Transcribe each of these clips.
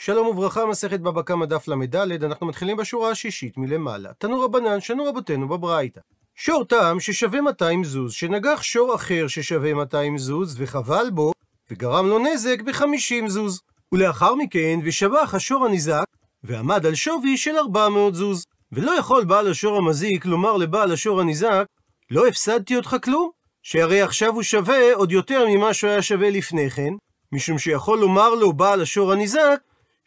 שלום וברכה, מסכת בבא קמא דף ל"ד, אנחנו מתחילים בשורה השישית מלמעלה. תנו רבנן, שנו רבותינו בברייתא. שור תם ששווה 200 זוז, שנגח שור אחר ששווה 200 זוז, וחבל בו, וגרם לו נזק ב-50 זוז. ולאחר מכן, ושבח השור הניזק, ועמד על שווי של 400 זוז. ולא יכול בעל השור המזיק לומר לבעל השור הניזק, לא הפסדתי אותך כלום, שהרי עכשיו הוא שווה עוד יותר ממה שהוא היה שווה לפני כן, משום שיכול לומר לו בעל השור הניזק,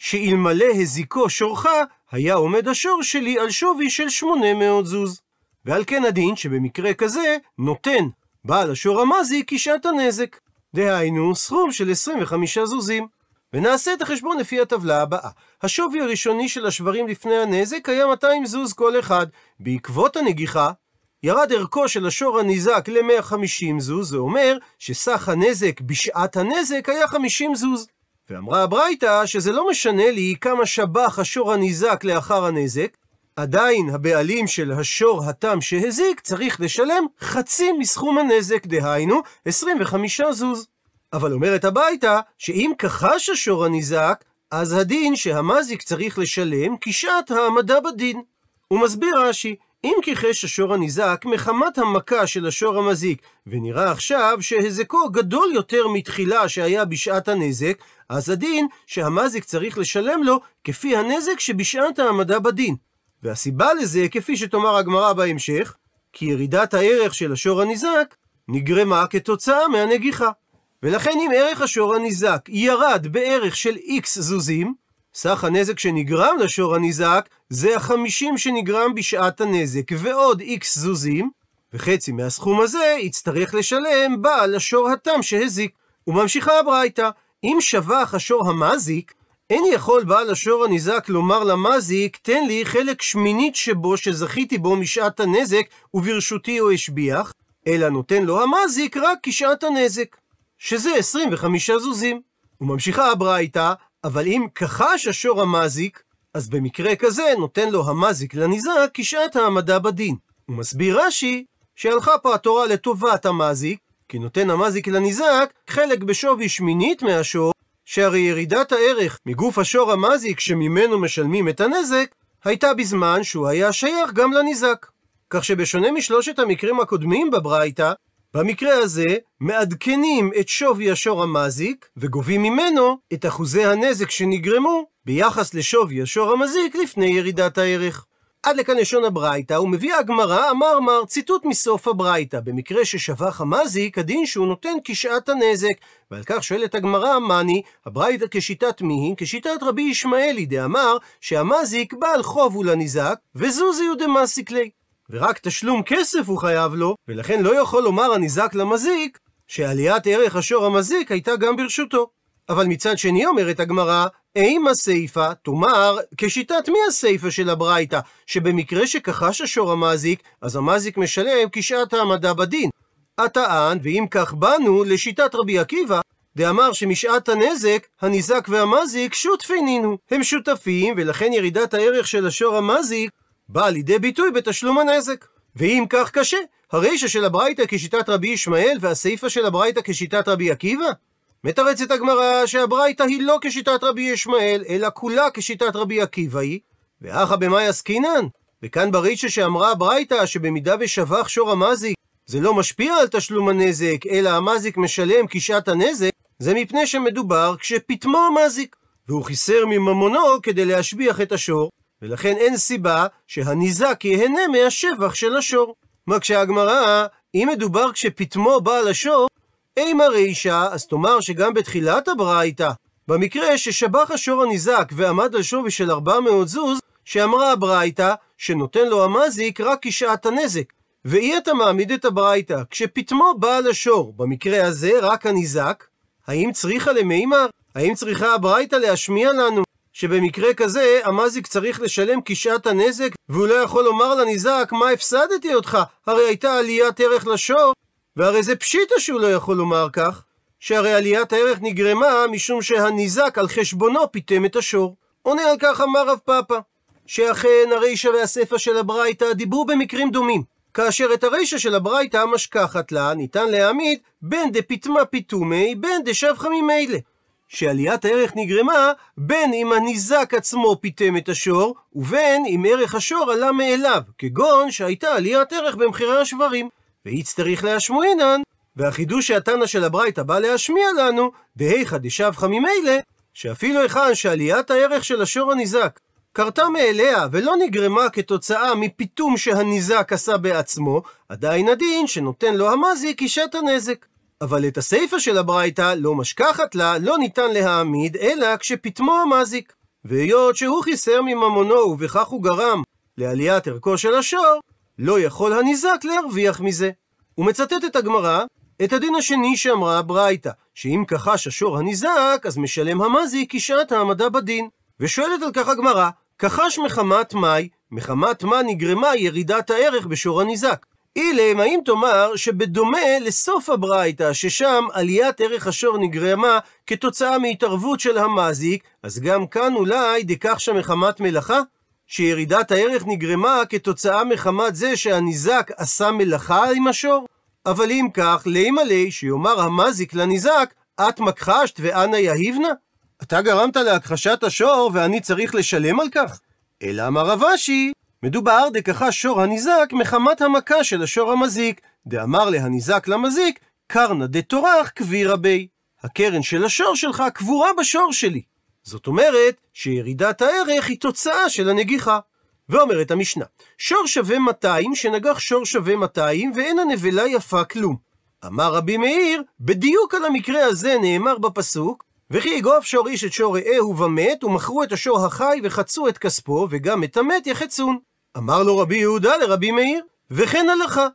שאלמלא הזיקו שורך, היה עומד השור שלי על שווי של 800 זוז. ועל כן הדין שבמקרה כזה נותן בעל השור המזיק כשעת הנזק. דהיינו, סכום של 25 זוזים. ונעשה את החשבון לפי הטבלה הבאה. השווי הראשוני של השברים לפני הנזק היה 200 זוז כל אחד. בעקבות הנגיחה, ירד ערכו של השור הניזק ל-150 זוז, זה אומר שסך הנזק בשעת הנזק היה 50 זוז. ואמרה הברייתא שזה לא משנה לי כמה שבח השור הניזק לאחר הנזק, עדיין הבעלים של השור התם שהזיק צריך לשלם חצי מסכום הנזק, דהיינו 25 זוז. אבל אומרת הביתה שאם כחש השור הניזק, אז הדין שהמזיק צריך לשלם כשעת העמדה בדין. הוא מסביר רש"י, אם כיחש השור הניזק מחמת המכה של השור המזיק, ונראה עכשיו שהזקו גדול יותר מתחילה שהיה בשעת הנזק, אז הדין שהמזיק צריך לשלם לו כפי הנזק שבשעת העמדה בדין. והסיבה לזה, כפי שתאמר הגמרא בהמשך, כי ירידת הערך של השור הניזק נגרמה כתוצאה מהנגיחה. ולכן אם ערך השור הניזק ירד בערך של איקס זוזים, סך הנזק שנגרם לשור הניזק זה החמישים שנגרם בשעת הנזק, ועוד איקס זוזים, וחצי מהסכום הזה יצטרך לשלם בעל השור התם שהזיק. וממשיכה הברייתא, אם שבח השור המזיק, אין יכול בעל השור הניזק לומר למזיק, תן לי חלק שמינית שבו שזכיתי בו משעת הנזק, וברשותי הוא השביח, אלא נותן לו המזיק רק כשעת הנזק, שזה 25 זוזים. וממשיכה הברייתא, אבל אם כחש השור המזיק, אז במקרה כזה נותן לו המזיק לניזק כשעת העמדה בדין. הוא מסביר רש"י שהלכה פה התורה לטובת המזיק, כי נותן המזיק לניזק חלק בשווי שמינית מהשור, שהרי ירידת הערך מגוף השור המזיק שממנו משלמים את הנזק, הייתה בזמן שהוא היה שייך גם לניזק. כך שבשונה משלושת המקרים הקודמים בברייתא, במקרה הזה מעדכנים את שווי השור המזיק וגובים ממנו את אחוזי הנזק שנגרמו ביחס לשווי השור המזיק לפני ירידת הערך. עד לכאן לשון הברייתא, ומביאה הגמרא, אמר מר, ציטוט מסוף הברייתא, במקרה ששבח המזיק, הדין שהוא נותן כשעת הנזק. ועל כך שואלת הגמרא, מאני, הברייתא כשיטת מי כשיטת רבי ישמעאלי, דאמר שהמזיק בעל חוב הוא לניזק, וזוזי הוא דמסיק ליה. ורק תשלום כסף הוא חייב לו, ולכן לא יכול לומר הניזק למזיק, שעליית ערך השור המזיק הייתה גם ברשותו. אבל מצד שני אומרת הגמרא, אימה הסיפא, תאמר, כשיטת מי הסיפא של הברייתא, שבמקרה שכחש השור המזיק, אז המזיק משלם כשעת העמדה בדין. הטען, ואם כך באנו, לשיטת רבי עקיבא, דאמר שמשעת הנזק, הניזק והמזיק שותפינין הוא. הם שותפים, ולכן ירידת הערך של השור המזיק באה לידי ביטוי בתשלום הנזק. ואם כך קשה, הרישא של הברייתא כשיטת רבי ישמעאל והסיפא של הברייתא כשיטת רבי עקיבא? מתרצת הגמרא שהברייתא היא לא כשיטת רבי ישמעאל, אלא כולה כשיטת רבי עקיבא היא, ואחא במאי עסקינן? וכאן ברישא שאמרה הברייתא שבמידה ושבח שור המזיק, זה לא משפיע על תשלום הנזק, אלא המזיק משלם כשעת הנזק, זה מפני שמדובר כשפטמו המזיק, והוא חיסר מממונו כדי להשביח את השור, ולכן אין סיבה שהניזק ייהנה מהשבח של השור. מקשה הגמרא, אם מדובר כשפטמו בעל השור, אימה רישא, אז תאמר שגם בתחילת הברייתא, במקרה ששבח השור הניזק ועמד על שווי של 400 זוז, שאמרה הברייתא שנותן לו המזיק רק כשעת הנזק. ואי אתה מעמיד את הברייתא, כשפטמו בעל השור, במקרה הזה רק הניזק, האם צריכה למימר? האם צריכה הברייתא להשמיע לנו שבמקרה כזה המזיק צריך לשלם כשעת הנזק והוא לא יכול לומר לניזק מה הפסדתי אותך? הרי הייתה עליית ערך לשור והרי זה פשיטה שהוא לא יכול לומר כך שהרי עליית הערך נגרמה משום שהניזק על חשבונו פיתם את השור. עונה על כך אמר רב פאפא שאכן הרישא והסיפא של הברייתא דיברו במקרים דומים כאשר את הרישא של הברייתא המשכחת לה ניתן להעמיד בין דפיטמה פיתומי בין דשבחה ממילא שעליית הערך נגרמה בין אם הניזק עצמו פיתם את השור, ובין אם ערך השור עלה מאליו, כגון שהייתה עליית ערך במחירי השברים. והצטריך להשמועינן, והחידוש שהתנא של הברייתא בא להשמיע לנו, דהיכא דשבחא ממילא, שאפילו היכן שעליית הערך של השור הניזק קרתה מאליה ולא נגרמה כתוצאה מפיתום שהניזק עשה בעצמו, עדיין הדין שנותן לו המזיק אישת הנזק. אבל את הסיפא של הברייתא לא משכחת לה, לא ניתן להעמיד, אלא כשפיטמו המזיק. והיות שהוא חיסר מממונו ובכך הוא גרם לעליית ערכו של השור, לא יכול הניזק להרוויח מזה. הוא מצטט את הגמרא, את הדין השני שאמרה הברייתא, שאם כחש השור הניזק, אז משלם המזיק כשעת העמדה בדין. ושואלת על כך הגמרא, כחש מחמת מאי, מחמת מה נגרמה ירידת הערך בשור הניזק. אילם, האם תאמר שבדומה לסוף הברייתא, ששם עליית ערך השור נגרמה כתוצאה מהתערבות של המזיק, אז גם כאן אולי דקח שם מחמת מלאכה? שירידת הערך נגרמה כתוצאה מחמת זה שהניזק עשה מלאכה עם השור? אבל אם כך, לימה לי שיאמר המזיק לניזק, את מכחשת ואנה יהיבנה? אתה גרמת להכחשת השור ואני צריך לשלם על כך? אלא אמר רב אשי, מדובר דכחש שור הניזק מחמת המכה של השור המזיק, דאמר להניזק למזיק, קרנא דתורח קבירה בי. הקרן של השור שלך קבורה בשור שלי. זאת אומרת שירידת הערך היא תוצאה של הנגיחה. ואומרת המשנה, שור שווה 200 שנגח שור שווה 200 ואין הנבלה יפה כלום. אמר רבי מאיר, בדיוק על המקרה הזה נאמר בפסוק, וכי יגוף שור איש את שור רעהו ומת, ומכרו את השור החי וחצו את כספו, וגם את המת יחצון. אמר לו רבי יהודה לרבי מאיר, וכן הלכה.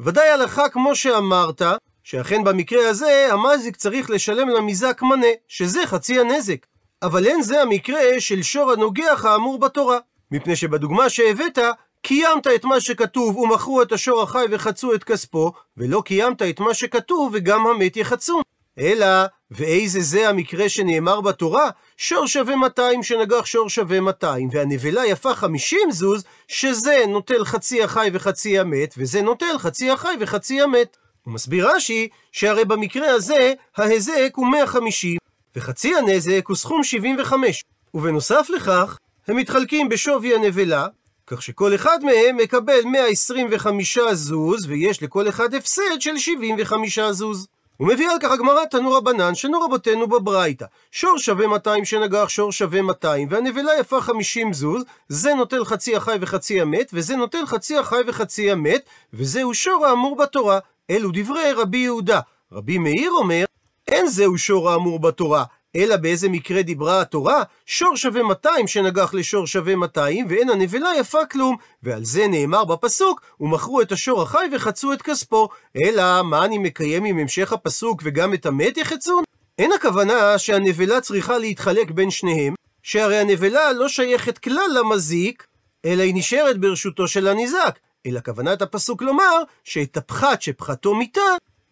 ודאי הלכה כמו שאמרת, שאכן במקרה הזה המזיק צריך לשלם למיזק מנה, שזה חצי הנזק. אבל אין זה המקרה של שור הנוגח האמור בתורה. מפני שבדוגמה שהבאת, קיימת את מה שכתוב ומכרו את השור החי וחצו את כספו, ולא קיימת את מה שכתוב וגם המת יחצון. אלא, ואיזה זה המקרה שנאמר בתורה? שור שווה 200 שנגח שור שווה 200, והנבלה יפה 50 זוז, שזה נוטל חצי החי וחצי המת, וזה נוטל חצי החי וחצי המת. הוא מסביר רש"י, שהרי במקרה הזה, ההיזק הוא 150, וחצי הנזק הוא סכום 75. ובנוסף לכך, הם מתחלקים בשווי הנבלה, כך שכל אחד מהם מקבל 125 זוז, ויש לכל אחד הפסד של 75 זוז. הוא מביא על כך הגמרא תנו רבנן, שנו רבותינו בברייתא. שור שווה 200 שנגח, שור שווה 200, והנבלה יפה 50 זוז, זה נוטל חצי החי וחצי המת, וזה נוטל חצי החי וחצי המת, וזהו שור האמור בתורה. אלו דברי רבי יהודה. רבי מאיר אומר, אין זהו שור האמור בתורה, אלא באיזה מקרה דיברה התורה? שור שווה 200 שנגח לשור שווה 200, ואין הנבלה יפה כלום. ועל זה נאמר בפסוק, ומכרו את השור החי וחצו את כספו. אלא, מה אני מקיים עם המשך הפסוק וגם את המת יחצון? אין הכוונה שהנבלה צריכה להתחלק בין שניהם, שהרי הנבלה לא שייכת כלל למזיק, אלא היא נשארת ברשותו של הניזק. אלא כוונת הפסוק לומר, שאת הפחת שפחתו מיתה,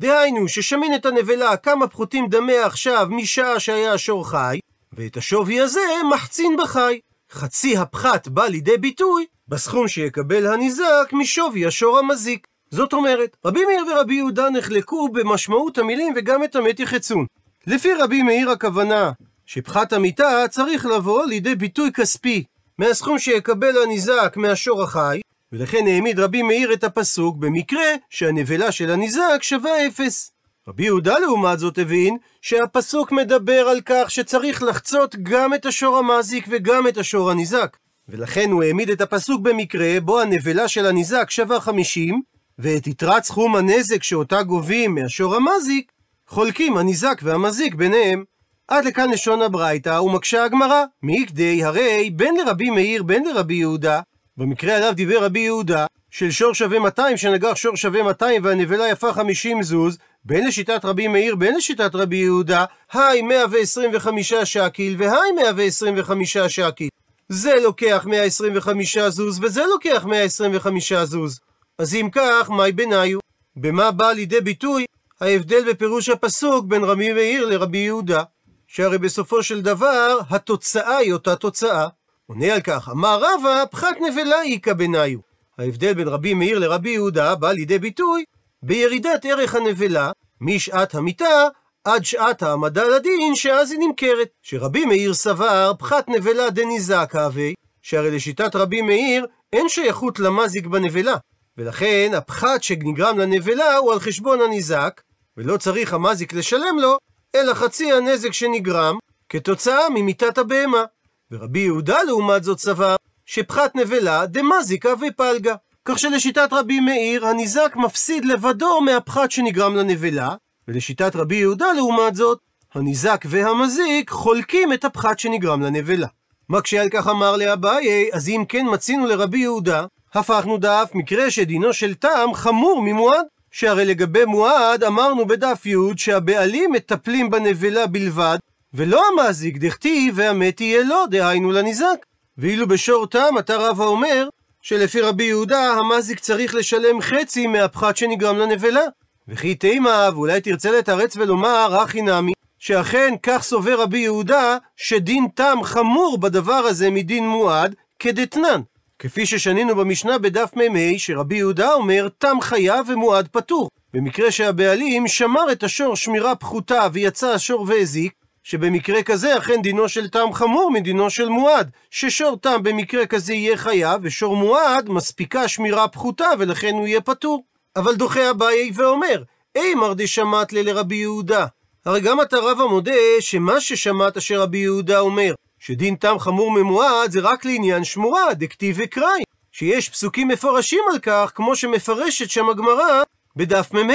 דהיינו, ששמין את הנבלה כמה פחותים דמיה עכשיו משעה שהיה השור חי, ואת השווי הזה מחצין בחי. חצי הפחת בא לידי ביטוי בסכום שיקבל הניזק משווי השור המזיק. זאת אומרת, רבי מאיר ורבי יהודה נחלקו במשמעות המילים וגם את המת יחצון. לפי רבי מאיר הכוונה שפחת המיתה צריך לבוא לידי ביטוי כספי מהסכום שיקבל הניזק מהשור החי, ולכן העמיד רבי מאיר את הפסוק במקרה שהנבלה של הניזק שווה אפס. רבי יהודה לעומת זאת הבין שהפסוק מדבר על כך שצריך לחצות גם את השור המזיק וגם את השור הניזק. ולכן הוא העמיד את הפסוק במקרה בו הנבלה של הניזק שווה 50, ואת יתרת סכום הנזק שאותה גובים מהשור המזיק, חולקים הניזק והמזיק ביניהם. עד לכאן לשון הברייתא, ומקשה הגמרא, מכדי הרי בין לרבי מאיר בין לרבי יהודה, במקרה עליו דיבר רבי יהודה, של שור שווה 200 שנגח שור שווה 200 והנבלה יפה 50 זוז, בין לשיטת רבי מאיר בין לשיטת רבי יהודה, היי 125 שקיל והי 125 שקיל. זה לוקח 125 זוז וזה לוקח 125 זוז. אז אם כך, מהי ביניו? במה בא לידי ביטוי ההבדל בפירוש הפסוק בין רבי מאיר לרבי יהודה? שהרי בסופו של דבר, התוצאה היא אותה תוצאה. עונה על כך, אמר רבא, פחת נבלה איכא בניו. ההבדל בין רבי מאיר לרבי יהודה בא לידי ביטוי בירידת ערך הנבלה משעת המיתה עד שעת העמדה לדין, שאז היא נמכרת. שרבי מאיר סבר, פחת נבלה דניזק הווה, שהרי לשיטת רבי מאיר, אין שייכות למזיק בנבלה, ולכן הפחת שנגרם לנבלה הוא על חשבון הניזק, ולא צריך המזיק לשלם לו, אלא חצי הנזק שנגרם כתוצאה ממיתת הבהמה. ורבי יהודה לעומת זאת סבר שפחת נבלה דמזיקה ופלגה. כך שלשיטת רבי מאיר הניזק מפסיד לבדו מהפחת שנגרם לנבלה, ולשיטת רבי יהודה לעומת זאת, הניזק והמזיק חולקים את הפחת שנגרם לנבלה. מה כשעל כך אמר לאביי, אז אם כן מצינו לרבי יהודה, הפכנו דף מקרה שדינו של טעם חמור ממועד. שהרי לגבי מועד אמרנו בדף י' שהבעלים מטפלים בנבלה בלבד, ולא המזיק, דכתיב והמת יהיה לו, דהיינו לניזק. ואילו בשור תם אתה רבא אומר, שלפי רבי יהודה המזיק צריך לשלם חצי מהפחת שנגרם לנבלה. וכי תימה, ואולי תרצה לתרץ ולומר, אחי נמי, שאכן כך סובר רבי יהודה, שדין תם חמור בדבר הזה מדין מועד, כדתנן. כפי ששנינו במשנה בדף מ"ה, שרבי יהודה אומר, תם חייב ומועד פטור. במקרה שהבעלים שמר את השור שמירה פחותה ויצא השור והזיק, שבמקרה כזה אכן דינו של תם חמור מדינו של מועד, ששור תם במקרה כזה יהיה חייב, ושור מועד מספיקה שמירה פחותה ולכן הוא יהיה פטור. אבל דוחה אביי ואומר, אימר דשמט לרבי יהודה. הרי גם אתה רבא מודה שמה ששמעת שרבי יהודה אומר, שדין תם חמור ממועד זה רק לעניין שמורה, דכתיב וקראי. שיש פסוקים מפורשים על כך, כמו שמפרשת שם הגמרא בדף מ"ה.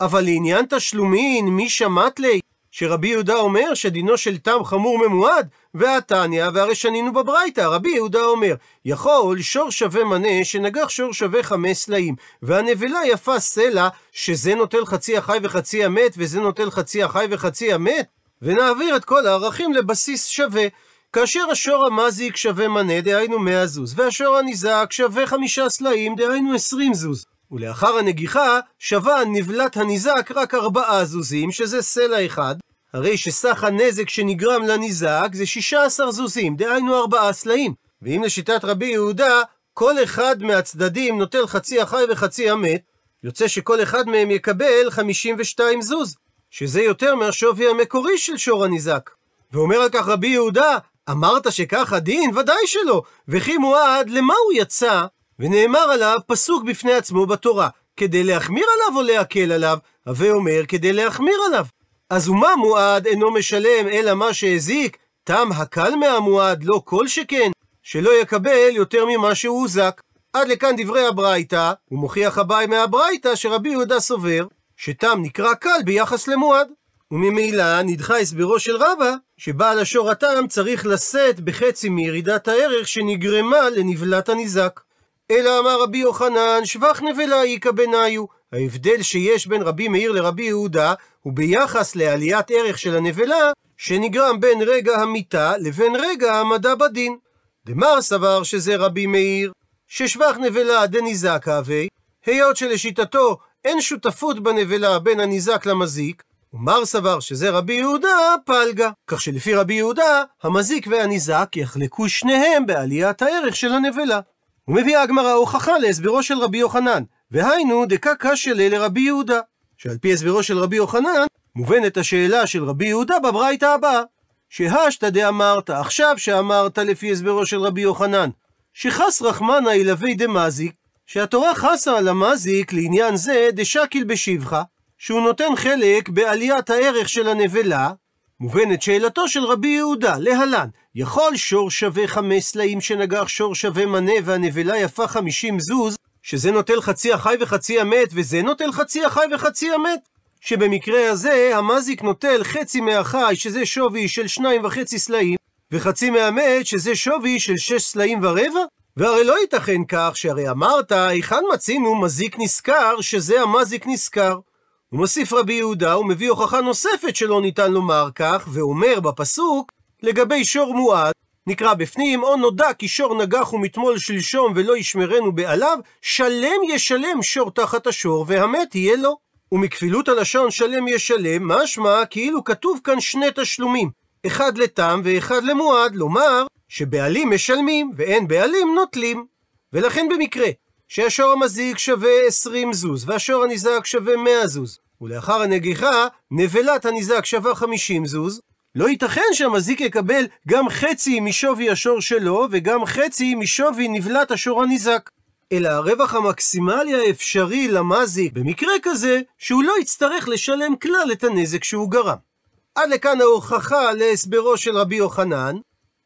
אבל לעניין תשלומין, מי שמט לי? שרבי יהודה אומר שדינו של תם חמור ממועד, והתניא, והרי שנינו בברייתא, רבי יהודה אומר, יכול שור שווה מנה שנגח שור שווה חמש סלעים, והנבלה יפה סלע, שזה נוטל חצי החי וחצי המת, וזה נוטל חצי החי וחצי המת, ונעביר את כל הערכים לבסיס שווה. כאשר השור המזיק שווה מנה, דהיינו 100 זוז, והשור הניזק שווה חמישה סלעים, דהיינו 20 זוז. ולאחר הנגיחה שווה נבלת הניזק רק ארבעה זוזים, שזה סלע אחד, הרי שסך הנזק שנגרם לניזק זה 16 זוזים, דהיינו ארבעה סלעים. ואם לשיטת רבי יהודה, כל אחד מהצדדים נוטל חצי החי וחצי המת, יוצא שכל אחד מהם יקבל 52 זוז, שזה יותר מהשווי המקורי של שור הניזק. ואומר על כך רבי יהודה, אמרת שכך הדין? ודאי שלא. וכי מועד, למה הוא יצא? ונאמר עליו פסוק בפני עצמו בתורה, כדי להחמיר עליו או להקל עליו? הווה אומר, כדי להחמיר עליו. אז ומה מועד אינו משלם אלא מה שהזיק? תם הקל מהמועד, לא כל שכן, שלא יקבל יותר ממה שהוא הוזק. עד לכאן דברי הברייתא, ומוכיח הבאי מהברייתא שרבי יהודה סובר, שתם נקרא קל ביחס למועד. וממילא נדחה הסברו של רבא, שבעל השור התם צריך לשאת בחצי מירידת הערך שנגרמה לנבלת הניזק. אלא אמר רבי יוחנן, שבח נבלה איכא בניו. ההבדל שיש בין רבי מאיר לרבי יהודה, הוא ביחס לעליית ערך של הנבלה, שנגרם בין רגע המיתה לבין רגע העמדה בדין. דמר סבר שזה רבי מאיר, ששבח נבלה דניזק הווה, היות שלשיטתו אין שותפות בנבלה בין הניזק למזיק, ומר סבר שזה רבי יהודה, פלגה. כך שלפי רבי יהודה, המזיק והניזק יחלקו שניהם בעליית הערך של הנבלה. ומביאה הגמרא הוכחה להסברו של רבי יוחנן, והיינו דקה קשיא לרבי יהודה. שעל פי הסברו של רבי יוחנן, מובנת השאלה של רבי יהודה בברייתא הבאה. שהשתא דאמרת, עכשיו שאמרת לפי הסברו של רבי יוחנן, שחס רחמנא ילווה דמזיק, שהתורה חסה על המזיק לעניין זה דשקיל בשבחה, שהוא נותן חלק בעליית הערך של הנבלה, מובנת שאלתו של רבי יהודה, להלן, יכול שור שווה חמש סלעים שנגח שור שווה מנה והנבלה יפה חמישים זוז, שזה נוטל חצי החי וחצי המת, וזה נוטל חצי החי וחצי המת? שבמקרה הזה המזיק נוטל חצי מהחי, שזה שווי של שניים וחצי סלעים, וחצי מהמת, שזה שווי של שש סלעים ורבע? והרי לא ייתכן כך, שהרי אמרת, היכן מצינו מזיק נשכר, שזה המזיק נשכר. הוא מוסיף רבי יהודה ומביא הוכחה נוספת שלא ניתן לומר כך, ואומר בפסוק, לגבי שור מועד, נקרא בפנים, או נודע כי שור נגח ומתמול שלשום ולא ישמרנו בעליו, שלם ישלם שור תחת השור, והמת יהיה לו. ומכפילות הלשון שלם ישלם, משמע כאילו כתוב כאן שני תשלומים, אחד לתם ואחד למועד, לומר שבעלים משלמים ואין בעלים נוטלים. ולכן במקרה שהשור המזיק שווה 20 זוז והשור הניזק שווה 100 זוז, ולאחר הנגיחה, נבלת הניזק שווה 50 זוז, לא ייתכן שהמזיק יקבל גם חצי משווי השור שלו וגם חצי משווי נבלת השור הניזק. אלא הרווח המקסימלי האפשרי למזיק במקרה כזה, שהוא לא יצטרך לשלם כלל את הנזק שהוא גרם. עד לכאן ההוכחה להסברו של רבי יוחנן,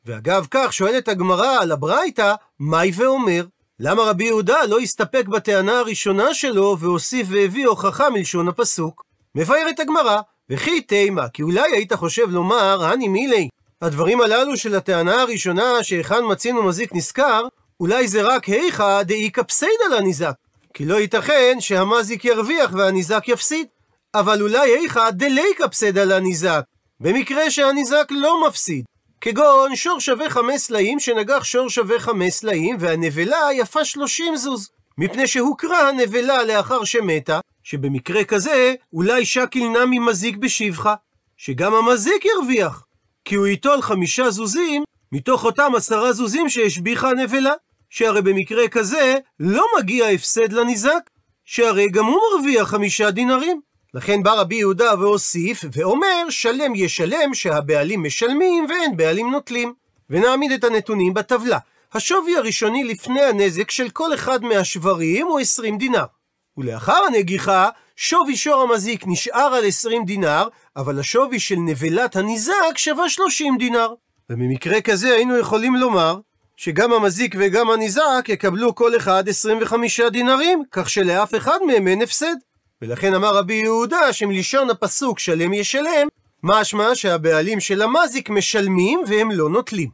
ואגב כך שואלת הגמרא על הברייתא, מהי ואומר? למה רבי יהודה לא הסתפק בטענה הראשונה שלו והוסיף והביא הוכחה מלשון הפסוק? מבארת הגמרא, וכי תימה, כי אולי היית חושב לומר, הני מילי, הדברים הללו של הטענה הראשונה שהיכן מצינו מזיק נשכר, אולי זה רק היכא דאיכא פסיידא לניזק. כי לא ייתכן שהמזיק ירוויח והניזק יפסיד. אבל אולי היכא דליקא פסיידא לניזק. במקרה שהניזק לא מפסיד. כגון שור שווה חמש סלעים שנגח שור שווה חמש סלעים והנבלה יפה שלושים זוז. מפני שהוכרה הנבלה לאחר שמתה, שבמקרה כזה אולי שקיל נמי מזיק בשבחה, שגם המזיק ירוויח, כי הוא ייטול חמישה זוזים מתוך אותם עשרה זוזים שהשביחה הנבלה, שהרי במקרה כזה לא מגיע הפסד לניזק, שהרי גם הוא מרוויח חמישה דינרים. לכן בא רבי יהודה והוסיף, ואומר, שלם ישלם שהבעלים משלמים ואין בעלים נוטלים. ונעמיד את הנתונים בטבלה. השווי הראשוני לפני הנזק של כל אחד מהשברים הוא 20 דינר. ולאחר הנגיחה, שווי שור המזיק נשאר על 20 דינר, אבל השווי של נבלת הניזק שווה 30 דינר. ובמקרה כזה היינו יכולים לומר שגם המזיק וגם הניזק יקבלו כל אחד 25 דינרים, כך שלאף אחד מהם אין הפסד. ולכן אמר רבי יהודה שמלשון הפסוק שלם ישלם, משמע שהבעלים של המזיק משלמים והם לא נוטלים.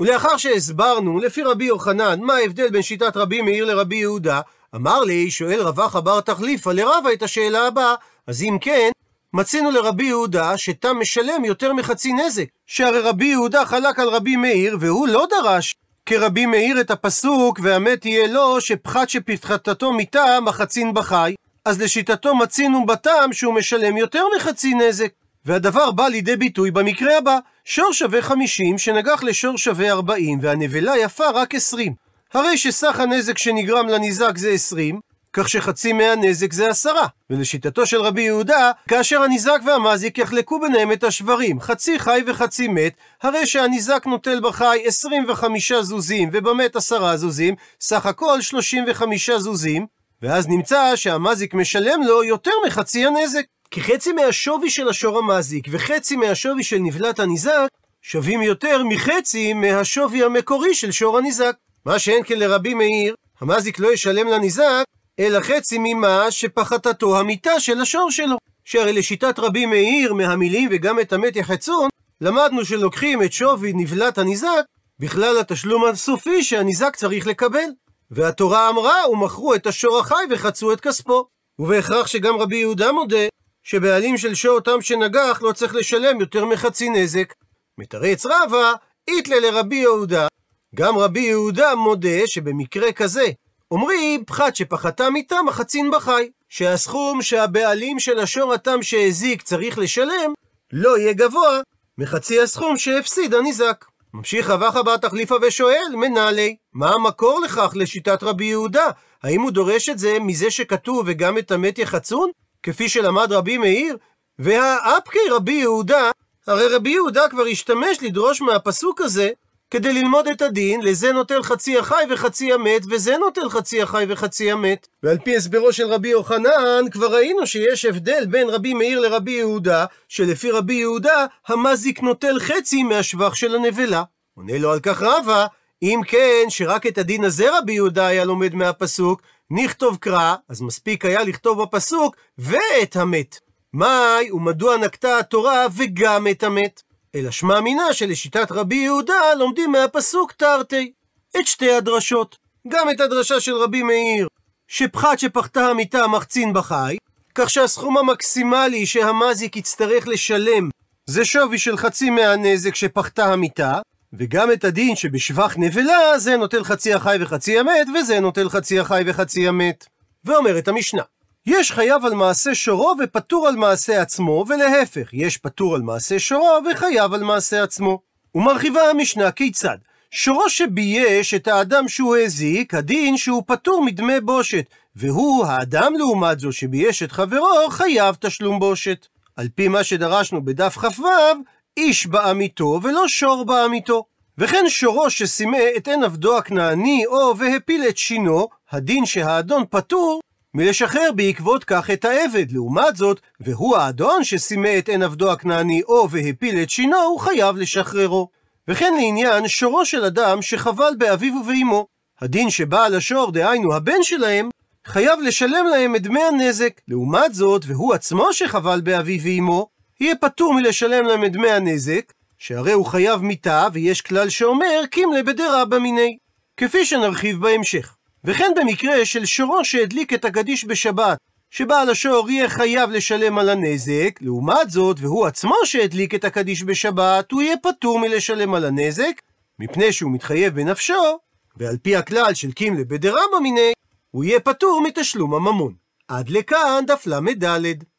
ולאחר שהסברנו, לפי רבי יוחנן, מה ההבדל בין שיטת רבי מאיר לרבי יהודה, אמר לי, שואל רבח בר תחליפה לרבה את השאלה הבאה, אז אם כן, מצינו לרבי יהודה שתם משלם יותר מחצי נזק, שהרי רבי יהודה חלק על רבי מאיר, והוא לא דרש כרבי מאיר את הפסוק, והמת יהיה לו, שפחת שפתחתתו מיתה, מחצין בחי. אז לשיטתו מצינו בטעם שהוא משלם יותר מחצי נזק. והדבר בא לידי ביטוי במקרה הבא, שור שווה 50 שנגח לשור שווה 40 והנבלה יפה רק 20. הרי שסך הנזק שנגרם לניזק זה 20, כך שחצי מהנזק זה עשרה. ולשיטתו של רבי יהודה, כאשר הניזק והמזיק יחלקו ביניהם את השברים, חצי חי וחצי מת, הרי שהניזק נוטל בחי 25 זוזים ובמת 10 זוזים, סך הכל 35 זוזים, ואז נמצא שהמזיק משלם לו יותר מחצי הנזק. כי חצי מהשווי של השור המזיק וחצי מהשווי של נבלת הניזק שווים יותר מחצי מהשווי המקורי של שור הניזק. מה שאין כן לרבי מאיר, המזיק לא ישלם לניזק, אלא חצי ממה שפחתתו המיתה של השור שלו. שהרי לשיטת רבי מאיר, מהמילים וגם את המת יחצון, למדנו שלוקחים את שווי נבלת הניזק בכלל התשלום הסופי שהניזק צריך לקבל. והתורה אמרה, ומכרו את השור החי וחצו את כספו. ובהכרח שגם רבי יהודה מודה, שבעלים של שור תם שנגח לא צריך לשלם יותר מחצי נזק. מתרץ רבא, איתלה לרבי יהודה. גם רבי יהודה מודה שבמקרה כזה, אומרים פחת שפחתה מיתה מחצין בחי, שהסכום שהבעלים של השור התם שהזיק צריך לשלם, לא יהיה גבוה מחצי הסכום שהפסיד הניזק. ממשיך רבח הבא תחליפה ושואל, מנהלי, מה המקור לכך לשיטת רבי יהודה? האם הוא דורש את זה מזה שכתוב וגם את המת יחצון? כפי שלמד רבי מאיר? והאפקי רבי יהודה, הרי רבי יהודה כבר השתמש לדרוש מהפסוק הזה כדי ללמוד את הדין, לזה נוטל חצי החי וחצי המת, וזה נוטל חצי החי וחצי המת. ועל פי הסברו של רבי יוחנן, כבר ראינו שיש הבדל בין רבי מאיר לרבי יהודה, שלפי רבי יהודה, המזיק נוטל חצי מהשבח של הנבלה. עונה לו על כך רבא, אם כן, שרק את הדין הזה רבי יהודה היה לומד מהפסוק, נכתוב קרא, אז מספיק היה לכתוב בפסוק, ואת המת. מאי, ומדוע נקטה התורה וגם את המת? אלא שמע מינה שלשיטת רבי יהודה לומדים מהפסוק תרתי. את שתי הדרשות. גם את הדרשה של רבי מאיר, שפחת שפחתה המיטה מחצין בחי, כך שהסכום המקסימלי שהמזיק יצטרך לשלם זה שווי של חצי מהנזק שפחתה המיטה, וגם את הדין שבשבח נבלה זה נוטל חצי החי וחצי המת, וזה נוטל חצי החי וחצי המת. ואומרת המשנה, יש חייב על מעשה שורו ופטור על מעשה עצמו, ולהפך, יש פטור על מעשה שורו וחייב על מעשה עצמו. ומרחיבה המשנה כיצד? שורו שבייש את האדם שהוא הזיק, הדין שהוא פטור מדמי בושת, והוא, האדם לעומת זו שבייש את חברו, חייב תשלום בושת. על פי מה שדרשנו בדף כ"ו, איש בעמיתו ולא שור בעמיתו. וכן שורו שסימא את עין עבדו הכנעני או והפיל את שינו, הדין שהאדון פטור מלשחרר בעקבות כך את העבד. לעומת זאת, והוא האדון שסימא את עין עבדו הכנעני או והפיל את שינו, הוא חייב לשחררו. וכן לעניין שורו של אדם שחבל באביו ובאמו. הדין שבעל השור, דהיינו הבן שלהם, חייב לשלם להם את דמי הנזק. לעומת זאת, והוא עצמו שחבל באביו ואמו, יהיה פטור מלשלם להם את דמי הנזק, שהרי הוא חייב מיתה, ויש כלל שאומר קימלה בדרבא מיני, כפי שנרחיב בהמשך. וכן במקרה של שורו שהדליק את הגדיש בשבת, שבעל השור יהיה חייב לשלם על הנזק, לעומת זאת, והוא עצמו שהדליק את הקדיש בשבת, הוא יהיה פטור מלשלם על הנזק, מפני שהוא מתחייב בנפשו, ועל פי הכלל של קימלה בדרבא מיני, הוא יהיה פטור מתשלום הממון. עד לכאן דף ל"ד.